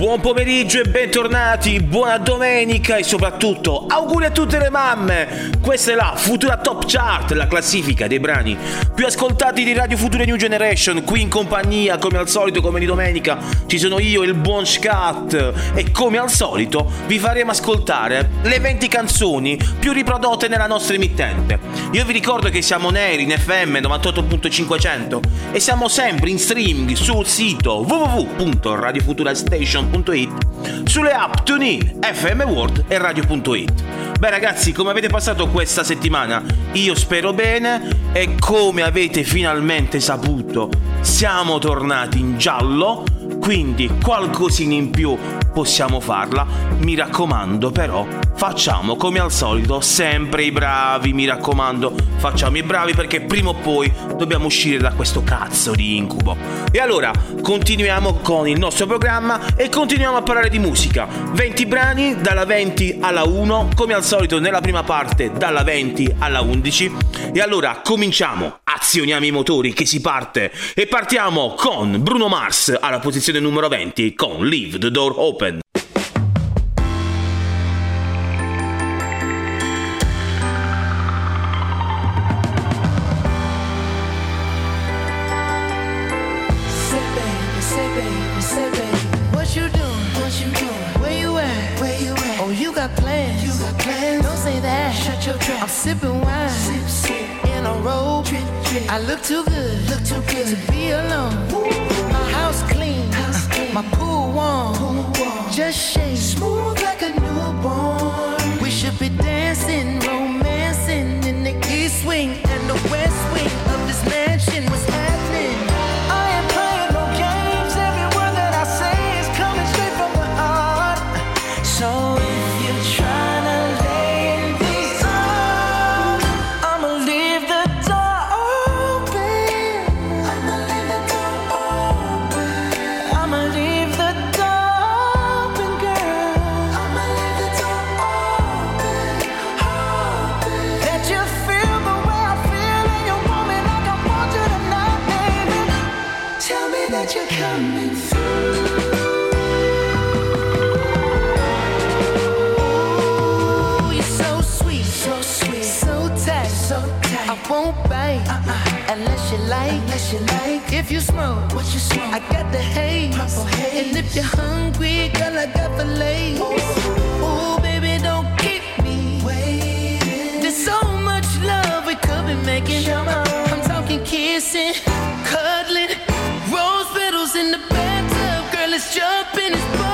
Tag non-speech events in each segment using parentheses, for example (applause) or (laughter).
Buon pomeriggio e bentornati, buona domenica e soprattutto auguri a tutte le mamme! Questa è la Futura Top Chart, la classifica dei brani più ascoltati di Radio Futura New Generation, qui in compagnia come al solito come di domenica ci sono io il buon Scat e come al solito vi faremo ascoltare le 20 canzoni più riprodotte nella nostra emittente. Io vi ricordo che siamo neri in FM 98.500 e siamo sempre in streaming sul sito www.radiofuturastation.com radio.it, sulle app TuneIn, FM World e radio.it. Beh ragazzi, come avete passato questa settimana? Io spero bene e come avete finalmente saputo, siamo tornati in giallo, quindi qualcosina in più possiamo farla. Mi raccomando però, facciamo come al solito, sempre i bravi, mi raccomando, facciamo i bravi perché prima o poi dobbiamo uscire da questo cazzo di incubo. E allora, continuiamo con il nostro programma e continuiamo a parlare di musica. 20 brani dalla 20 alla 1, come al solito nella prima parte dalla 20 alla 11. E allora cominciamo, azioniamo i motori che si parte e partiamo con Bruno Mars alla posizione numero 20 con Leave the Door Open. sipping wine. Sip, sip. in a robe. Drip, drip. I look too good, look too good. to be alone. My my pool warm. pool warm. Just shake smooth like a newborn. We should be dancing, romancing in the east wing If you smoke, what you smoke? I got the haze. Purple haze. And if you're hungry, girl, I got the lace. Oh. Ooh, baby, don't keep me waiting. There's so much love we could be making. I'm talking kissing, cuddling, rose petals in the bathtub. Girl, it's jumping, it's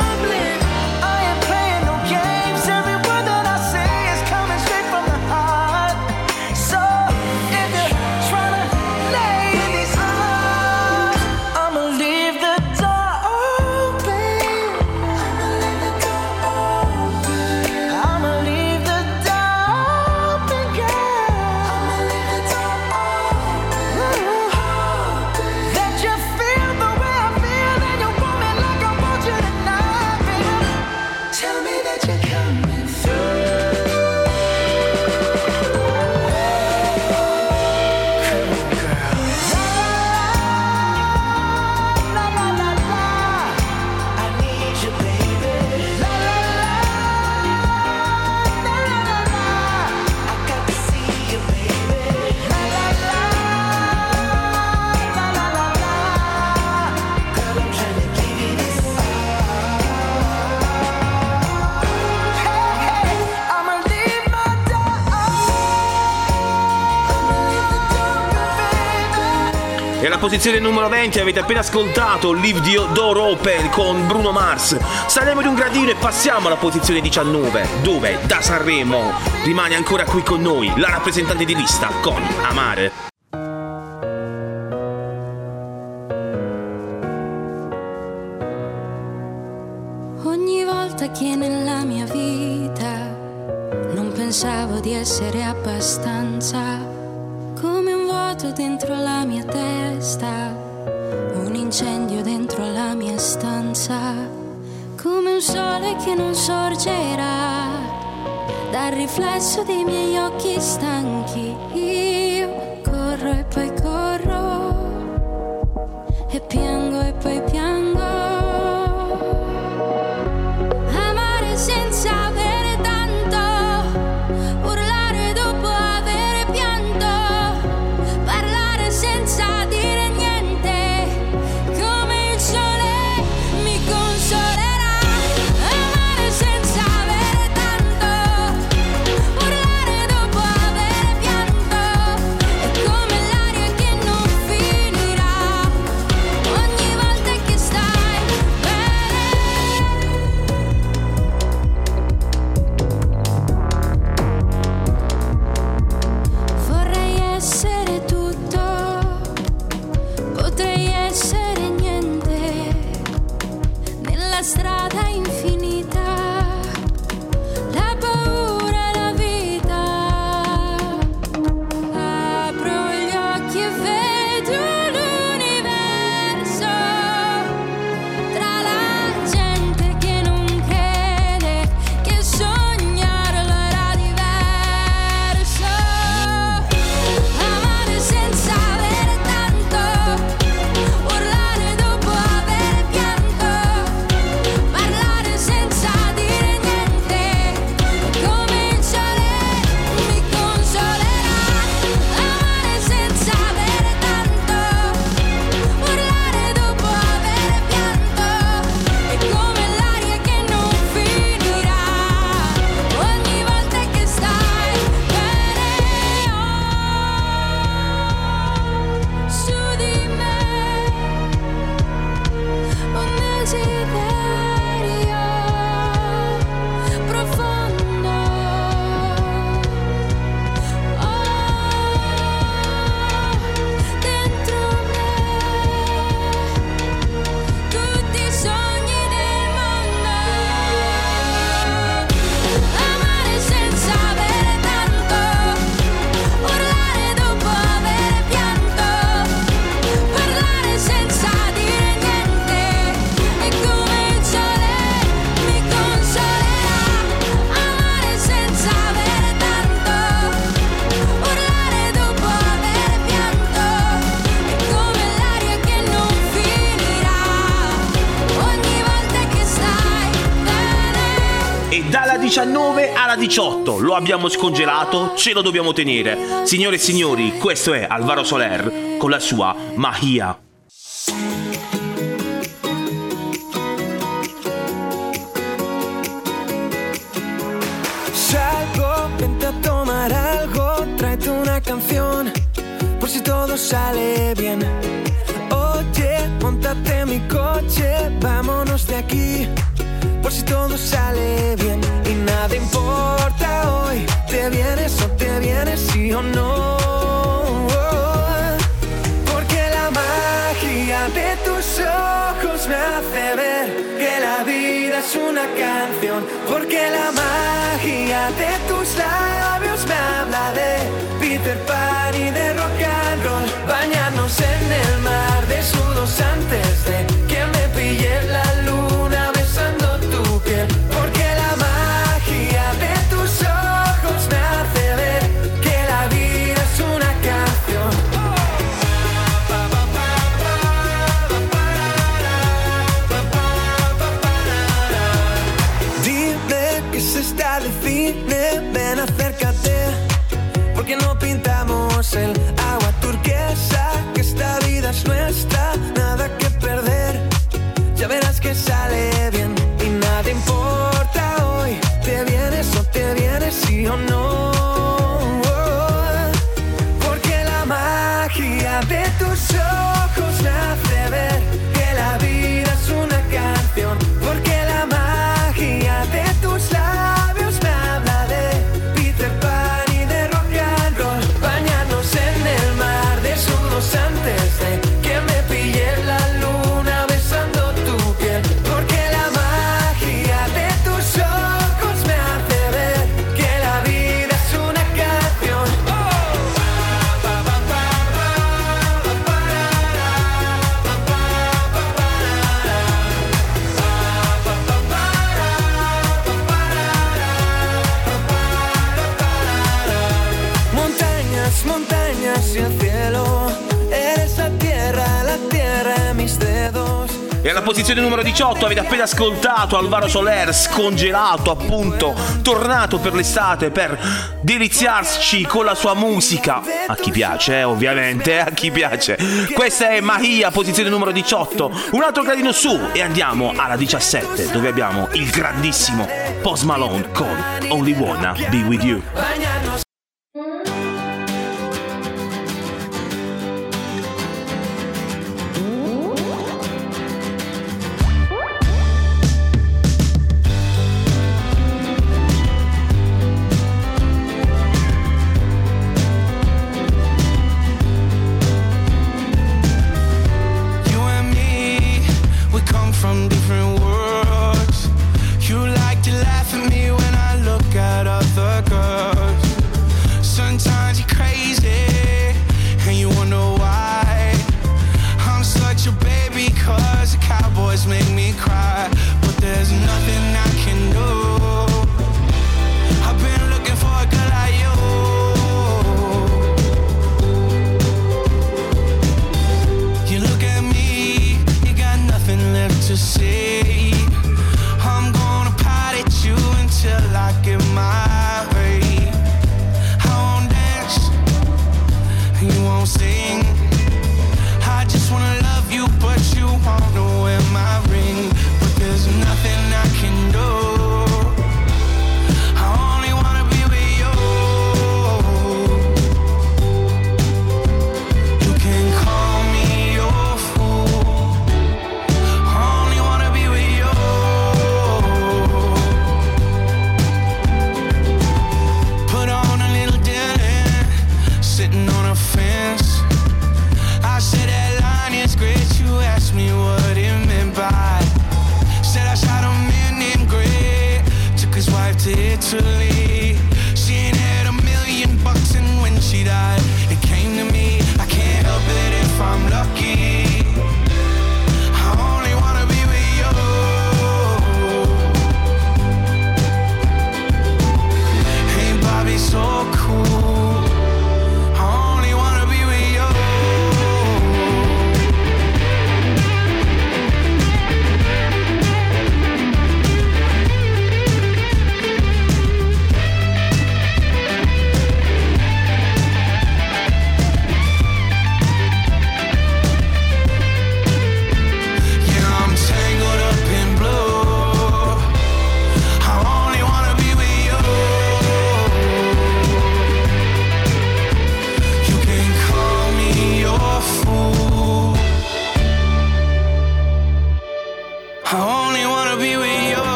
posizione numero 20 avete appena ascoltato Leave the Door Open con Bruno Mars. Saliamo di un gradino e passiamo alla posizione 19, dove da Sanremo rimane ancora qui con noi la rappresentante di lista con Amare. Alla 18 lo abbiamo scongelato, ce lo dobbiamo tenere. Signore e signori, questo è Alvaro Soler con la sua Mahia. Si todo sale bien. Oye, montate mi coche, vámonos de aquí por si todo sale bien y nada importa hoy, te vienes o te vienes, sí o no. Porque la magia de tus ojos me hace ver que la vida es una canción. Porque la magia de numero 18 avete appena ascoltato Alvaro Soler, scongelato appunto, tornato per l'estate per deliziarci con la sua musica. A chi piace, eh, ovviamente, a chi piace. Questa è Mahia, posizione numero 18. Un altro gradino su e andiamo alla 17 dove abbiamo il grandissimo Post Malone con Only Wanna Be With You. sing.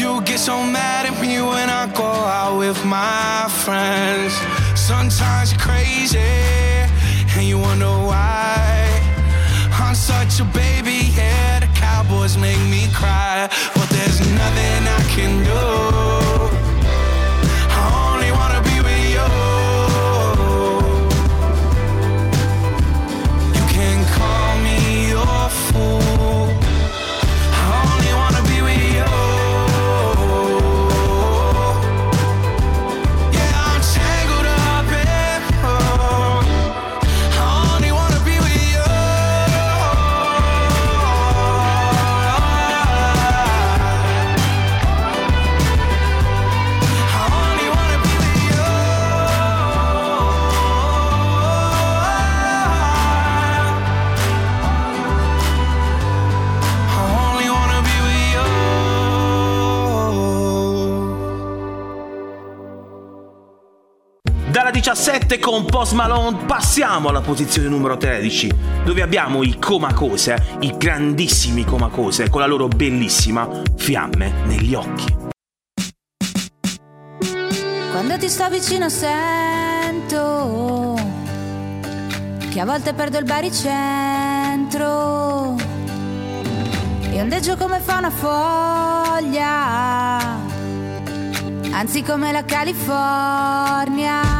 You get so mad at me when I go out with my friends. Sometimes you're crazy and you wonder why. I'm such a baby, yeah. The Cowboys make me cry, but there's nothing I can do. 17 con Post Malone passiamo alla posizione numero 13, dove abbiamo i Comacose, i grandissimi Comacose, con la loro bellissima Fiamme negli occhi. Quando ti sto vicino sento che a volte perdo il baricentro e ondeggio come fa una foglia anzi come la California.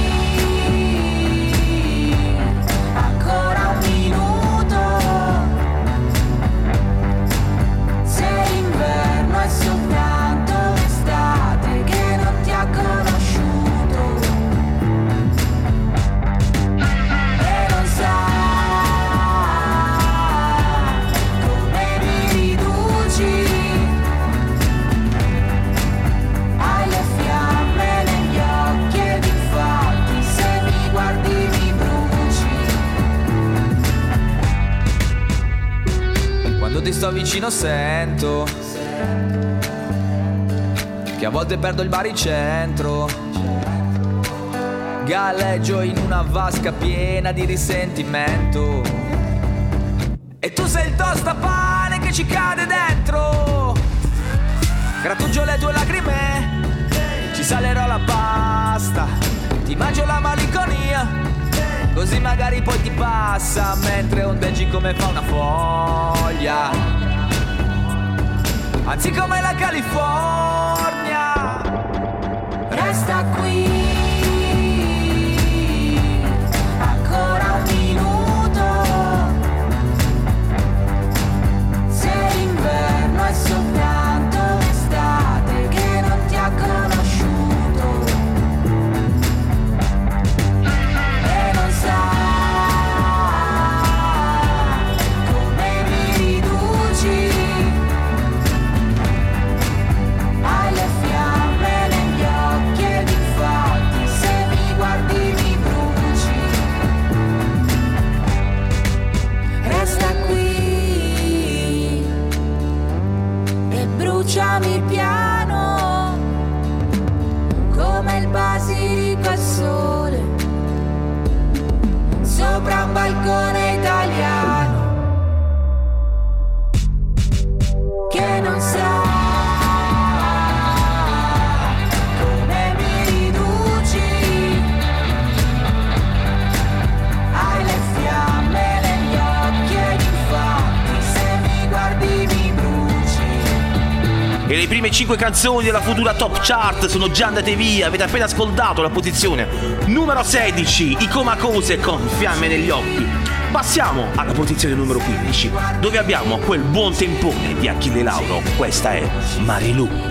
Vicino sento. Che a volte perdo il baricentro. Galleggio in una vasca piena di risentimento. E tu sei il tostapane che ci cade dentro. Grattugio le tue lacrime. Ci salerò la pasta. Ti mangio la malinconia. Così magari poi ti passa mentre ondeggi come fa una foglia. Anzi come la California. 5 canzoni della futura top chart sono già andate via, avete appena ascoltato la posizione numero 16, I Comacose con Fiamme negli occhi. Passiamo alla posizione numero 15, dove abbiamo quel buon tempone di Achille Lauro. Questa è Marilu.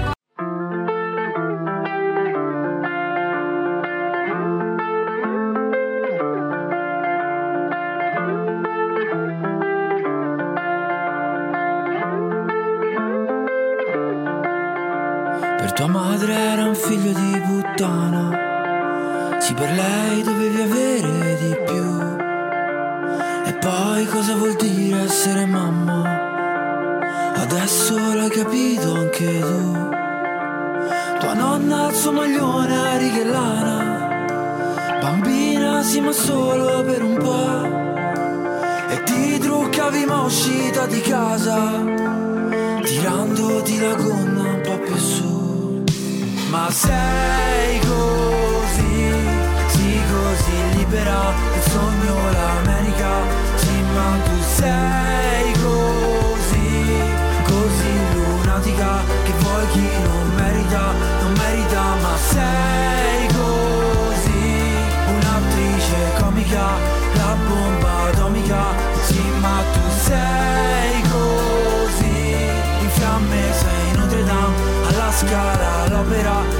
per lei dovevi avere di più. E poi cosa vuol dire essere mamma? Adesso l'hai capito anche tu. Tua nonna al suo maglione a righe lana. Bambina sì ma solo per un po'. E ti truccavi ma uscita di casa. Tirandoti la gonna un po' più su. Ma sei così così libera Il sogno l'America Sì ma tu sei così Così lunatica Che vuoi chi non merita Non merita ma sei così. Un'attrice comica La bomba atomica Sì ma tu sei così. In fiamme sei Notre Dame Alla scala l'opera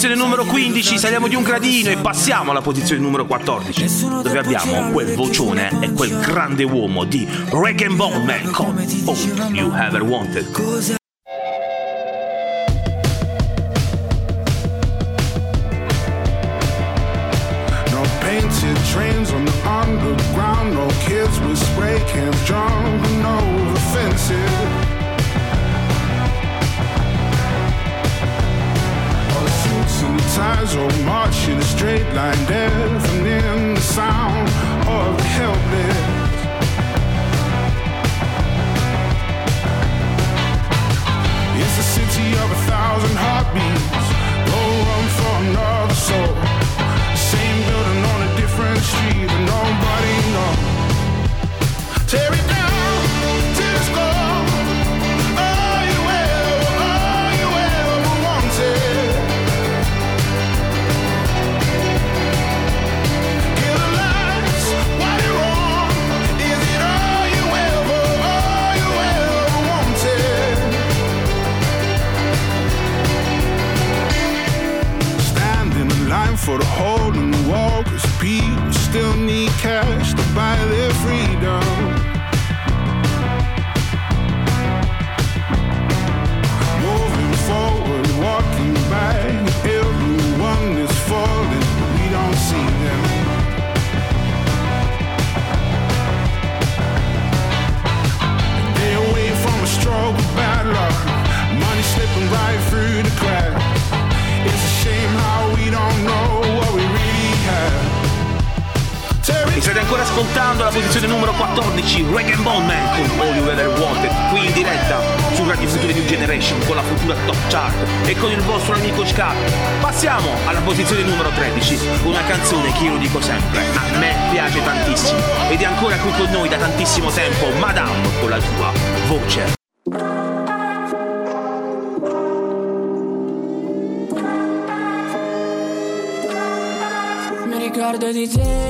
posizione numero 15 saliamo di un gradino e passiamo alla posizione numero 14, dove abbiamo quel vocione e quel grande uomo di Rag and Bone Man con All You Ever Wanted. Ancora ascoltando la posizione numero 14, Rag and Bone Man con All You Ever Wanted, qui in diretta su Radio Future New Generation con la futura Top Chart e con il vostro amico Scar. Passiamo alla posizione numero 13, una canzone che io dico sempre, a me piace tantissimo ed è ancora qui con noi da tantissimo tempo, Madame con la sua voce. ricordo di te.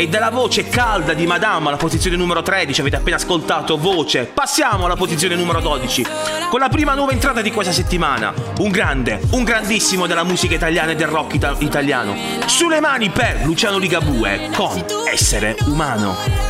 e dalla voce calda di Madame alla posizione numero 13 avete appena ascoltato voce. Passiamo alla posizione numero 12 con la prima nuova entrata di questa settimana un grande un grandissimo della musica italiana e del rock ita- italiano. Sulle mani per Luciano Ligabue con Essere Umano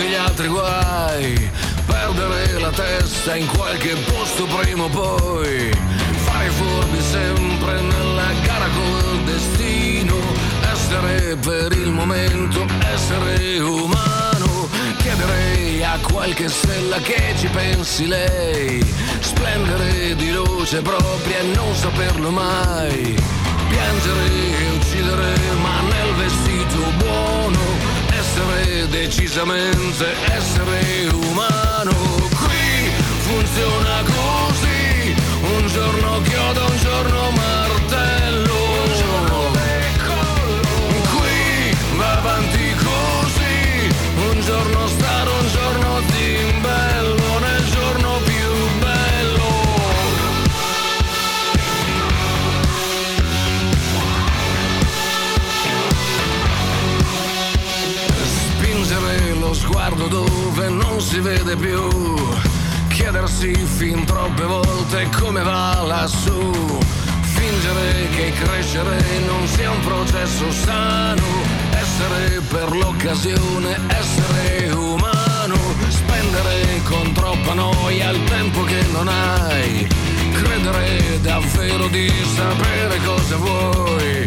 tutti gli altri guai. Perdere la testa in qualche posto prima o poi. Fare furbi sempre nella gara con il destino. Essere per il momento, essere umano. Chiederei a qualche stella che ci pensi lei. Splendere di luce propria e non saperlo mai. Piangere e uccidere ma nel vestito buono essere decisamente essere umano. Qui funziona così, un giorno chiodo, si vede più. Chiedersi fin troppe volte come va lassù. Fingere che crescere non sia un processo sano. Essere per l'occasione, essere umano. Spendere con troppa noia il tempo che non hai. Credere davvero di sapere cosa vuoi.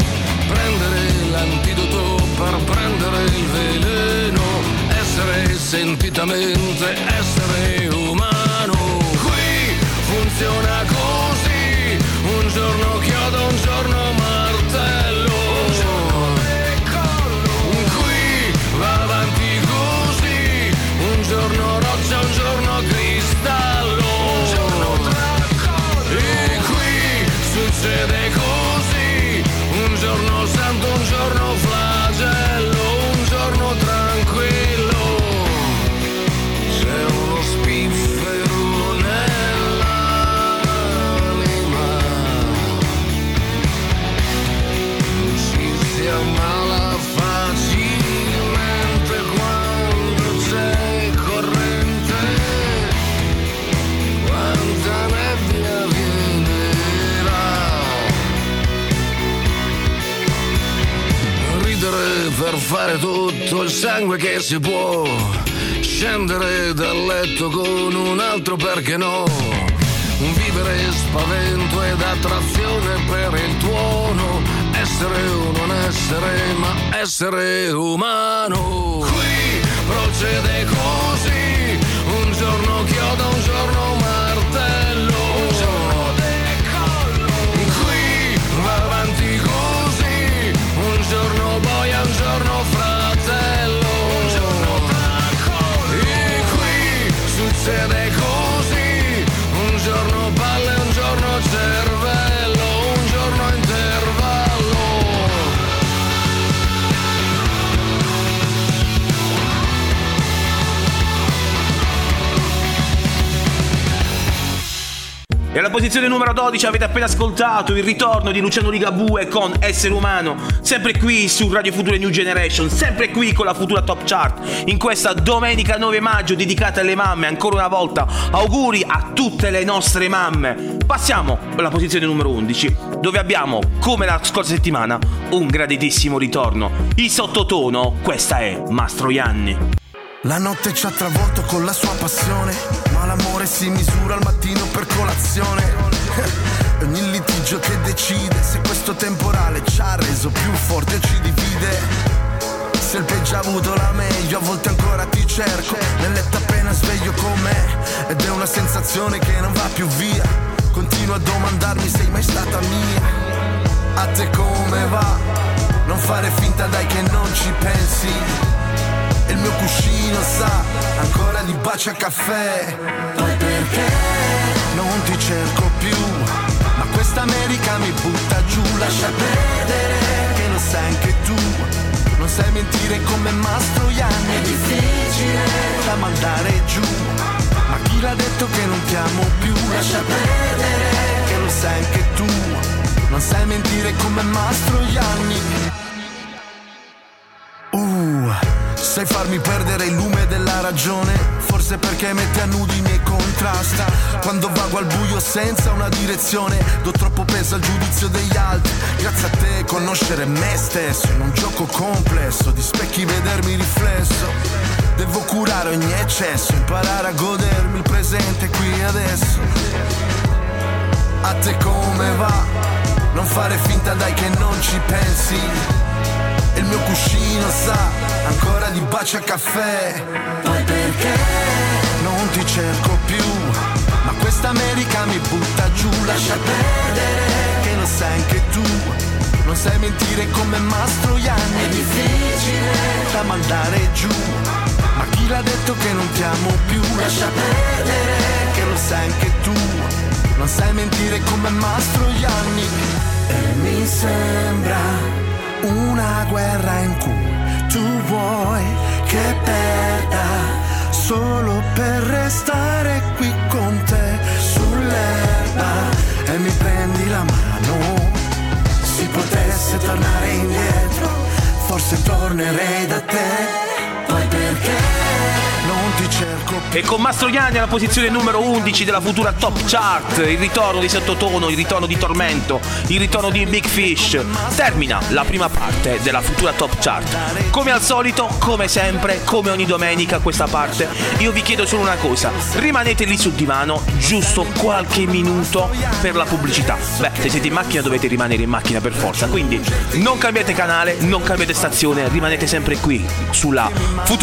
Prendere l'antidoto per prendere il veleno essere sentitamente essere umano. Qui funziona così, un giorno chiodo, un giorno martello. Un giorno decollo. Qui va avanti così, un giorno roccia, un giorno cristallo. Un giorno. E qui succede così, un giorno santo, un giorno flagello, fare tutto il sangue che si può. Scendere dal letto con un altro perché no. Vivere spavento ed attrazione per il tuono. Essere o non essere, ma essere umano. Qui procede così. Un giorno chiodo, un giorno martello. E alla posizione numero 12 avete appena ascoltato il ritorno di Luciano Ligabue con Essere Umano, sempre qui su Radio Future New Generation, sempre qui con la Futura Top Chart, in questa domenica 9 maggio dedicata alle mamme, ancora una volta auguri a tutte le nostre mamme. Passiamo alla posizione numero 11, dove abbiamo, come la scorsa settimana, un graditissimo ritorno. Il sottotono, questa è Mastroianni. La notte ci ha travolto con la sua passione, ma l'amore si misura al mattino per colazione. (laughs) Ogni litigio che decide se questo temporale ci ha reso più forti o ci divide. Se il peggio ha avuto la meglio, a volte ancora ti cerco. Nel letto appena sveglio con me, ed è una sensazione che non va più via. Continuo a domandarmi sei mai stata mia. A te come va? Non fare finta dai che non ci pensi. E il mio cuscino sa ancora di baci a caffè. Poi perché non ti cerco più? Ma questa America mi butta giù, lascia perdere che lo sai anche tu. Non sai mentire come Mastroianni, è difficile da mandare giù. Ma chi l'ha detto che non ti amo più? Lascia perdere che lo sai anche tu. Non sai mentire come Mastroianni. Sai farmi perdere il lume della ragione, forse perché metti a nudo i miei contrasti. Quando vago al buio senza una direzione, do troppo peso al giudizio degli altri. Grazie a te conoscere me stesso, in un gioco complesso, di specchi vedermi riflesso. Devo curare ogni eccesso, imparare a godermi il presente qui e adesso. A te come va? Non fare finta dai che non ci pensi. E il mio cuscino sa ancora di baci a caffè. Poi perché non ti cerco più? Ma questa America mi butta giù, lascia perdere che lo sai anche tu. Non sai mentire come Mastroianni, è difficile da mandare giù. Ma chi l'ha detto che non ti amo più? Lascia perdere che lo sai anche tu. Non sai mentire come Mastroianni. E mi sembra una guerra in cui tu vuoi che perda solo per restare qui con te sull'erba e mi prendi la mano. Si potesse tornare indietro, forse tornerei da te. E con Mastroianni alla posizione numero 11 della futura Top Chart, il ritorno di Sottotono, il ritorno di Tormento, il ritorno di Big Fish, termina la prima parte della futura Top Chart. Come al solito, come sempre, come ogni domenica questa parte, io vi chiedo solo una cosa, rimanete lì sul divano giusto qualche minuto per la pubblicità. Beh, se siete in macchina dovete rimanere in macchina per forza, quindi non cambiate canale, non cambiate stazione, rimanete sempre qui sulla futura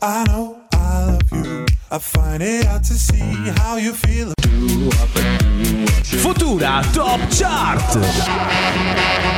I know I love you. I find it hard to see how you feel. Futura Top Chart.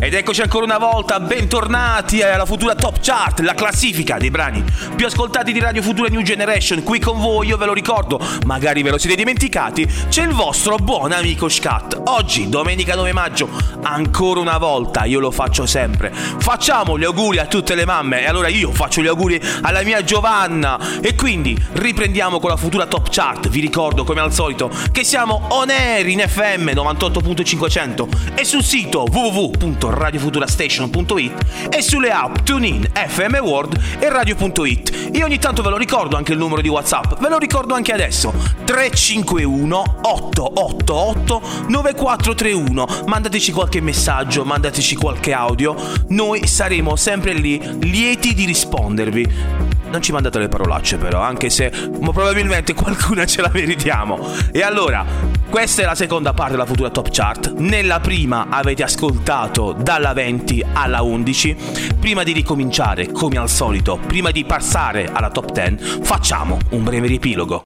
Ed eccoci ancora una volta, bentornati alla futura Top Chart, la classifica dei brani più ascoltati di Radio Futura New Generation. Qui con voi, io ve lo ricordo, magari ve lo siete dimenticati, c'è il vostro buon amico Scat. Oggi, domenica 9 maggio, ancora una volta, io lo faccio sempre. Facciamo gli auguri a tutte le mamme e allora io faccio gli auguri alla mia Giovanna. E quindi riprendiamo con la futura Top Chart. Vi ricordo, come al solito, che siamo on air in FM 98. 500 e sul sito www.radiofuturastation.it e sulle app TuneIn, FM World e Radio.it. Io ogni tanto ve lo ricordo anche il numero di WhatsApp, ve lo ricordo anche adesso. 351 888 9431. Mandateci qualche messaggio, mandateci qualche audio. Noi saremo sempre lì lieti di rispondervi. Non ci mandate le parolacce però, anche se probabilmente qualcuna ce la meritiamo. E allora, questa è la seconda parte della futura top chart. Nella prima avete ascoltato dalla 20 alla 11. Prima di ricominciare, come al solito, prima di passare alla top 10, facciamo un breve riepilogo.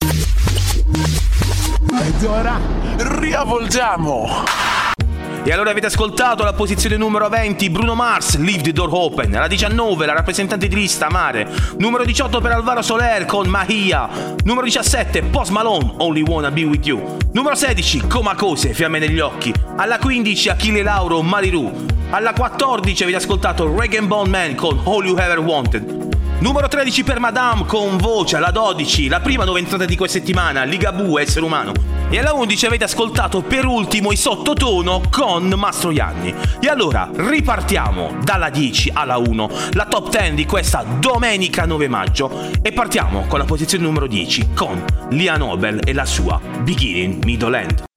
Ed ora riavvolgiamo! E allora avete ascoltato la posizione numero 20 Bruno Mars, Leave the Door Open. La 19 la rappresentante di lista Mare. Numero 18 per Alvaro Soler con Mahia. Numero 17 Post Malone, Only Wanna Be With You. Numero 16 Comacose, Fiamme negli occhi. Alla 15 Achille Lauro, Mariru. Alla 14 avete ascoltato Regan Bone Man con All You Ever Wanted. Numero 13 per Madame con voce, alla 12, la prima nuova entrata di questa settimana, Ligabue, essere umano. E alla 11 avete ascoltato per ultimo i sottotono con Mastroianni. E allora ripartiamo dalla 10 alla 1, la top 10 di questa domenica 9 maggio. E partiamo con la posizione numero 10 con Lia Nobel e la sua Beginning Middle End.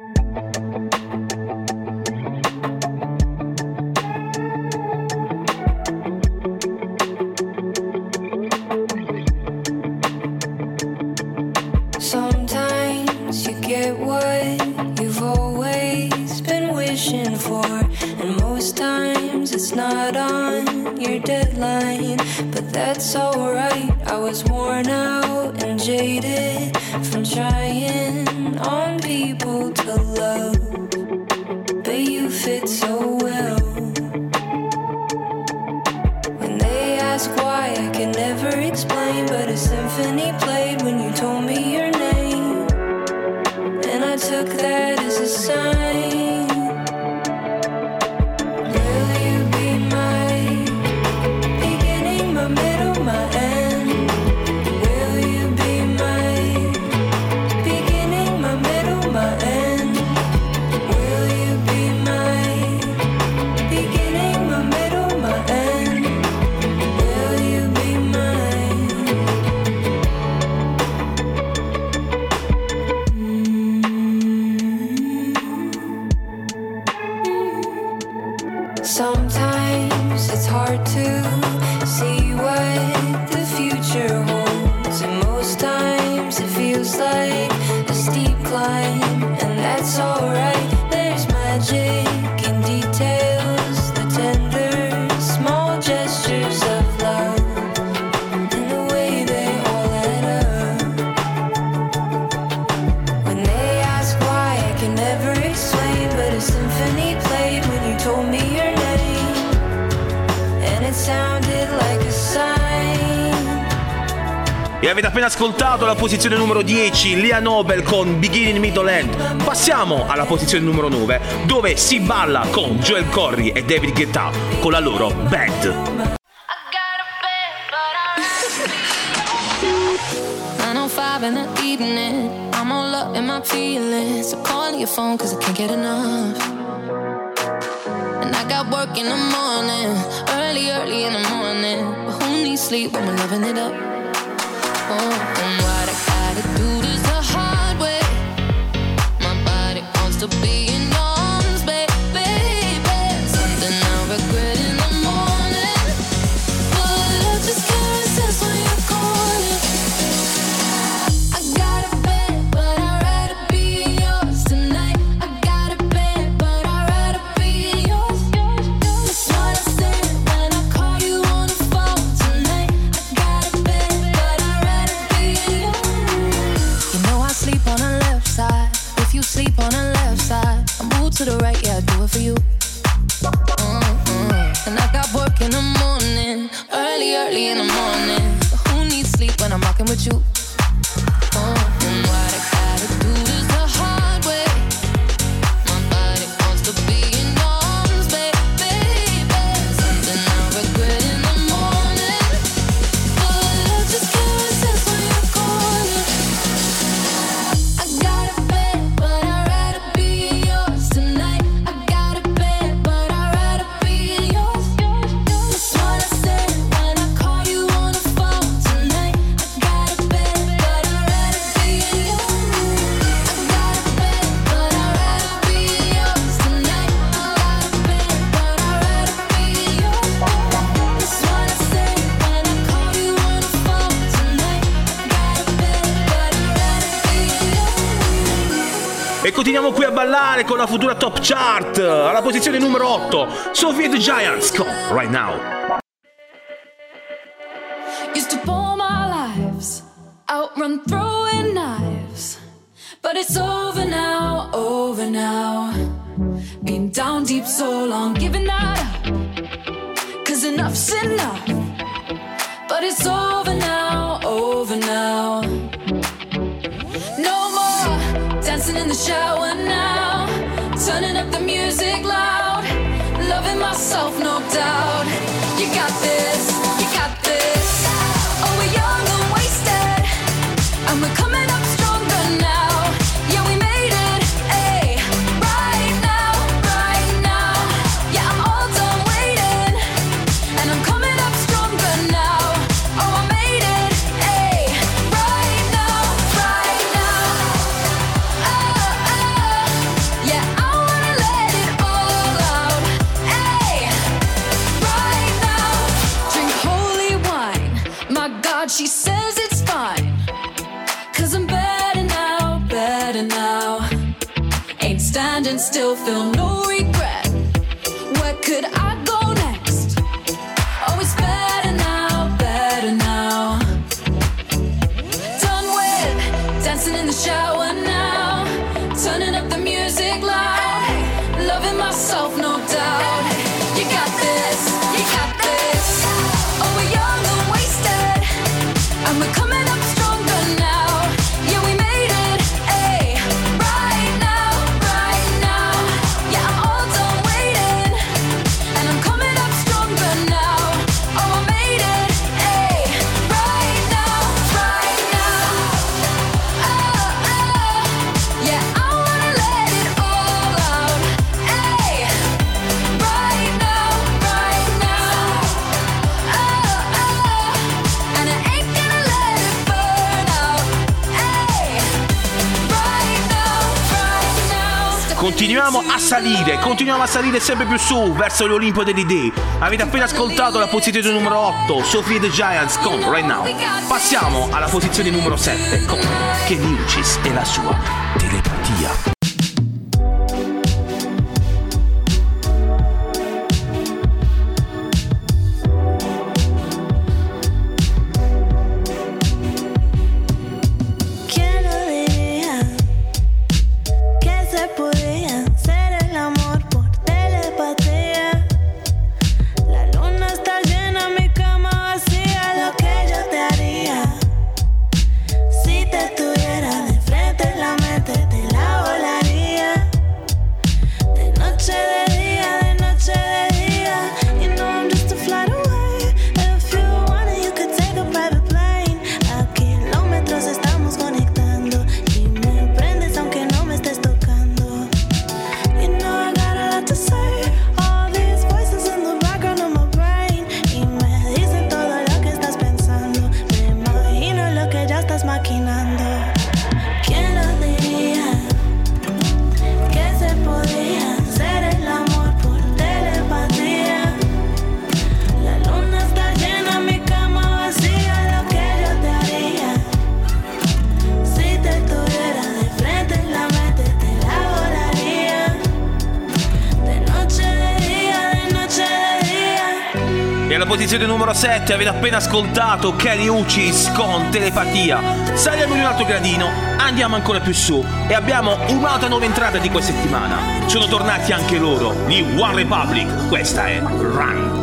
That's alright. I was worn out and jaded from trying alla posizione numero 10 Lia Nobel con Beginning Middle End. Passiamo alla posizione numero 9 dove si balla con Joel Corry e David Guetta con la loro Bad. I'm all up in my feelings. So call your phone, cause I can't get enough. futura top chart alla posizione numero 8 Soviet Giants con Right Now. continuiamo a salire sempre più su verso l'Olimpo delle idee. Avete appena ascoltato la posizione numero 8, Sophie the Giants con Right Now. Passiamo alla posizione numero 7 con Kenny Uchis e la sua telepatia. 7 avete appena ascoltato Uchis con telepatia. Saliamo in un altro gradino, andiamo ancora più su e abbiamo un'altra nuova entrata di questa settimana. Sono tornati anche loro, di One Republic. Questa è Run.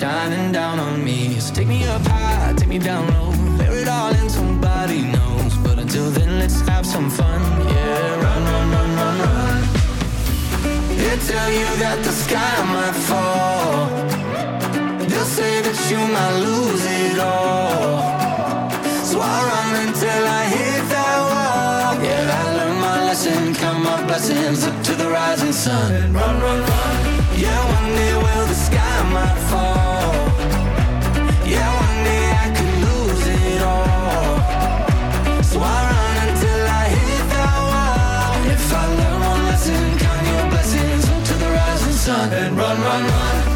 shining down on me. So take me up high, take me down low, bear it all in somebody knows. But until then, let's have some fun. Yeah, run, run, run, run, run. They tell you that the sky might fall. They'll say that you might lose it all. So I run until I hit that wall. Yeah, I learned my lesson, count my blessings up to the rising sun. Run, run, run. Yeah, one day And run, run, run.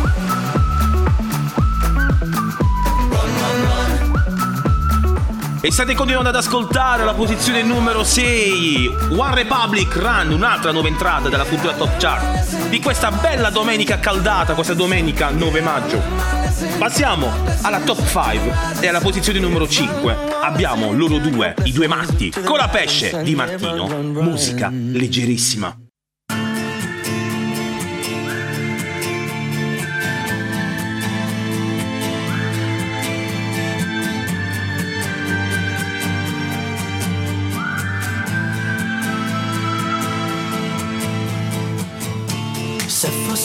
E state continuando ad ascoltare la posizione numero 6, One Republic Run, un'altra nuova entrata della cultura top chart di questa bella domenica caldata, questa domenica 9 maggio. Passiamo alla top 5 e alla posizione numero 5 abbiamo loro due, i due matti, con la pesce di Martino, musica leggerissima.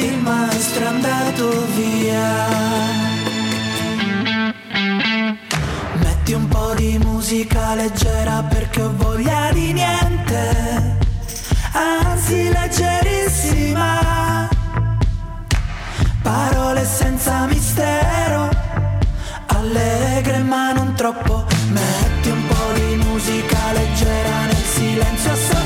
il maestro è andato via. Metti un po' di musica leggera perché ho voglia di niente, anzi leggerissima Parole senza mistero, allegre ma non troppo. Metti un po' di musica leggera nel silenzio assordante,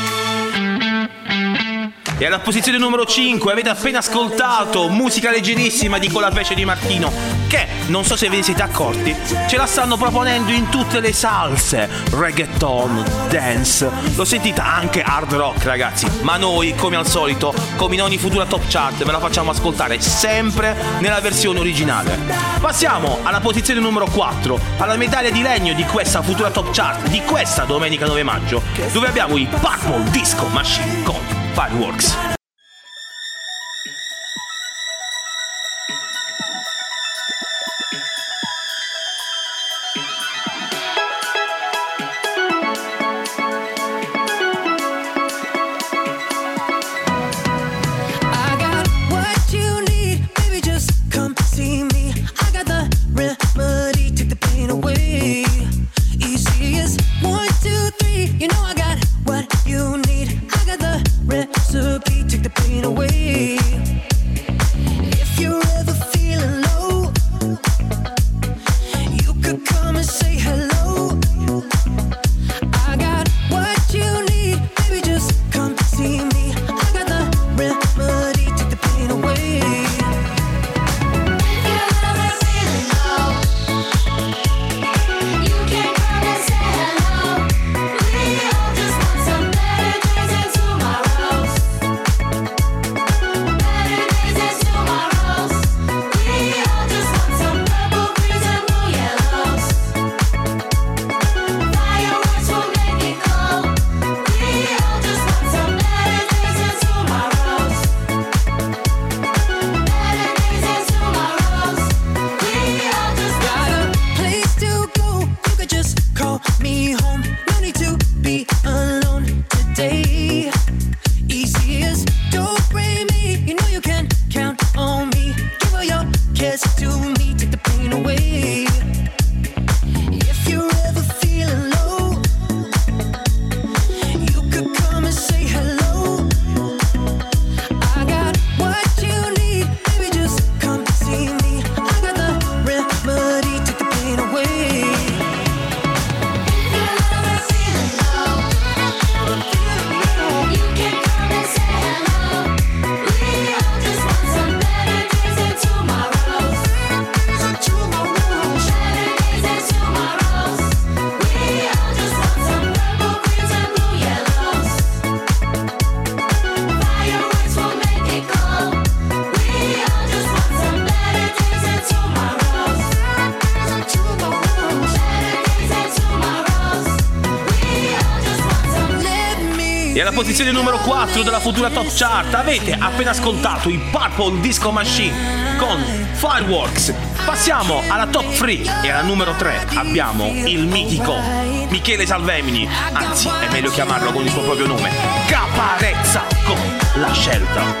E alla posizione numero 5 avete appena ascoltato musica leggerissima di Colapece di Martino, che non so se ve ne siete accorti, ce la stanno proponendo in tutte le salse, reggaeton, dance, l'ho sentita anche hard rock ragazzi, ma noi come al solito, come in ogni futura top chart, ve la facciamo ascoltare sempre nella versione originale. Passiamo alla posizione numero 4, alla medaglia di legno di questa futura top chart, di questa domenica 9 maggio, dove abbiamo i Purple Disco Machine con Fireworks. Posizione numero 4 della futura top chart avete appena ascoltato i Purple Disco Machine con Fireworks. Passiamo alla top 3 e alla numero 3 abbiamo il mitico Michele Salvemini, anzi è meglio chiamarlo con il suo proprio nome, Caparezza con la scelta.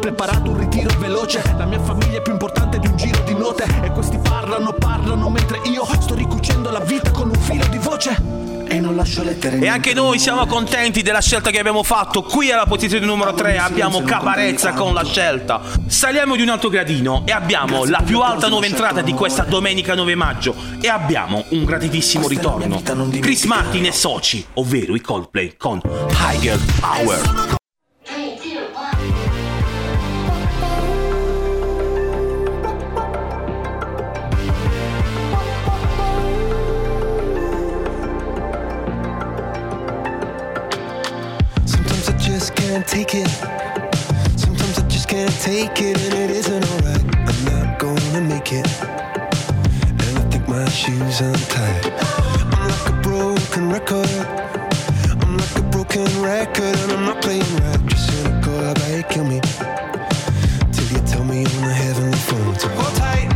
preparato un ritiro veloce, la mia famiglia è più importante di un giro di note. E questi parlano, parlano mentre io sto ricucendo la vita con un filo di voce. E non lascio lettere. E anche noi siamo contenti della scelta che abbiamo fatto. Qui alla posizione numero 3 abbiamo Caparezza con la scelta. Saliamo di un altro gradino e abbiamo la più alta nuova entrata di questa domenica 9 maggio. E abbiamo un gratitissimo ritorno. Chris Martin e soci, ovvero i Coldplay con Higher Power. Take it. Sometimes I just can't take it, and it isn't alright. I'm not gonna make it. And I think my shoes untied. I'm like a broken record. I'm like a broken record, and I'm not playing right. Just cynical, I bet kill me. Till you tell me on the heavenly phone to hold tight.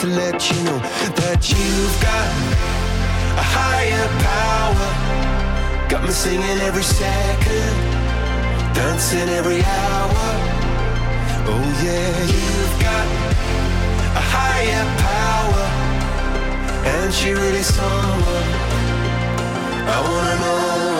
To let you know that you've got a higher power. Got me singing every second, dancing every hour. Oh yeah, you've got a higher power, and she really someone I wanna know.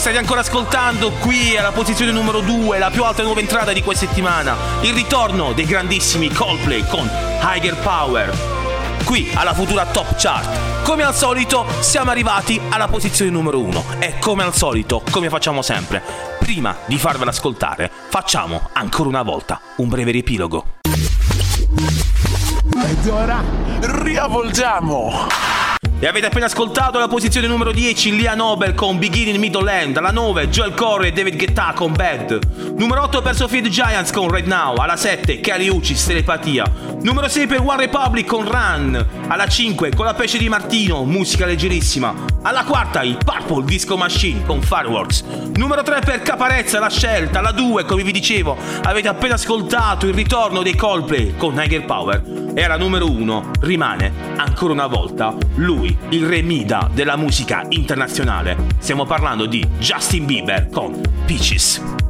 state ancora ascoltando qui alla posizione numero 2, la più alta nuova entrata di questa settimana, il ritorno dei grandissimi Coldplay con Higher Power. Qui alla futura Top Chart. Come al solito siamo arrivati alla posizione numero 1 e come al solito, come facciamo sempre, prima di farvela ascoltare, facciamo ancora una volta un breve riepilogo. Ed ora riavvolgiamo. E avete appena ascoltato la posizione numero 10 Lia Nobel con Beginning Middle End. Alla 9 Joel Corey e David Guetta con Bad. Numero 8 per Sophie the Giants con Right Now. Alla 7 Kelly Uchis Telepatia. Numero 6 per One Republic con Run. Alla 5 con la pesce di Martino Musica leggerissima. Alla quarta i Purple Disco Machine con Fireworks. Numero 3 per Caparezza La Scelta. Alla 2 come vi dicevo avete appena ascoltato il ritorno dei Coldplay con Niger Power E alla numero 1 rimane ancora una volta lui il re Mida della musica internazionale. Stiamo parlando di Justin Bieber con Peaches.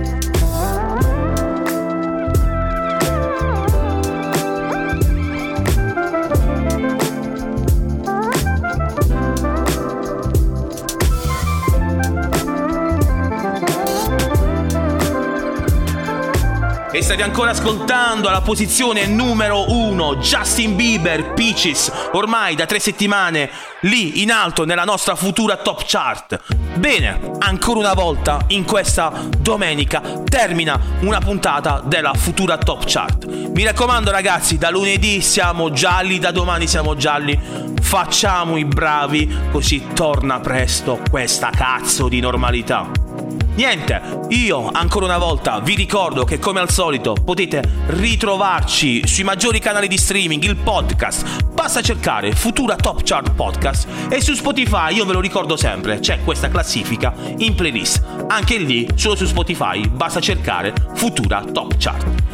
E state ancora ascoltando alla posizione numero uno Justin Bieber Peaches, ormai da tre settimane lì in alto nella nostra futura top chart. Bene, ancora una volta in questa domenica termina una puntata della futura top chart. Mi raccomando ragazzi, da lunedì siamo gialli, da domani siamo gialli. Facciamo i bravi così torna presto questa cazzo di normalità. Niente, io ancora una volta vi ricordo che come al solito potete ritrovarci sui maggiori canali di streaming, il podcast. Basta cercare Futura Top Chart Podcast e su Spotify, io ve lo ricordo sempre, c'è questa classifica in playlist. Anche lì, solo su Spotify, basta cercare Futura Top Chart.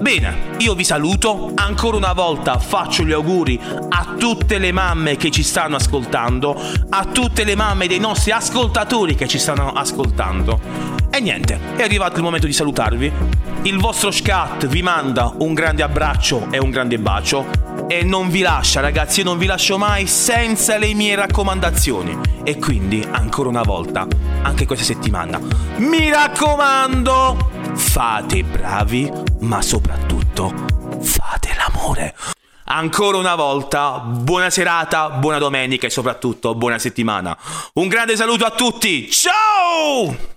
Bene, io vi saluto, ancora una volta faccio gli auguri a tutte le mamme che ci stanno ascoltando, a tutte le mamme dei nostri ascoltatori che ci stanno ascoltando. E niente, è arrivato il momento di salutarvi. Il vostro scat vi manda un grande abbraccio e un grande bacio e non vi lascia ragazzi, io non vi lascio mai senza le mie raccomandazioni. E quindi, ancora una volta, anche questa settimana, mi raccomando, fate bravi, ma soprattutto fate l'amore. Ancora una volta, buona serata, buona domenica e soprattutto buona settimana. Un grande saluto a tutti, ciao!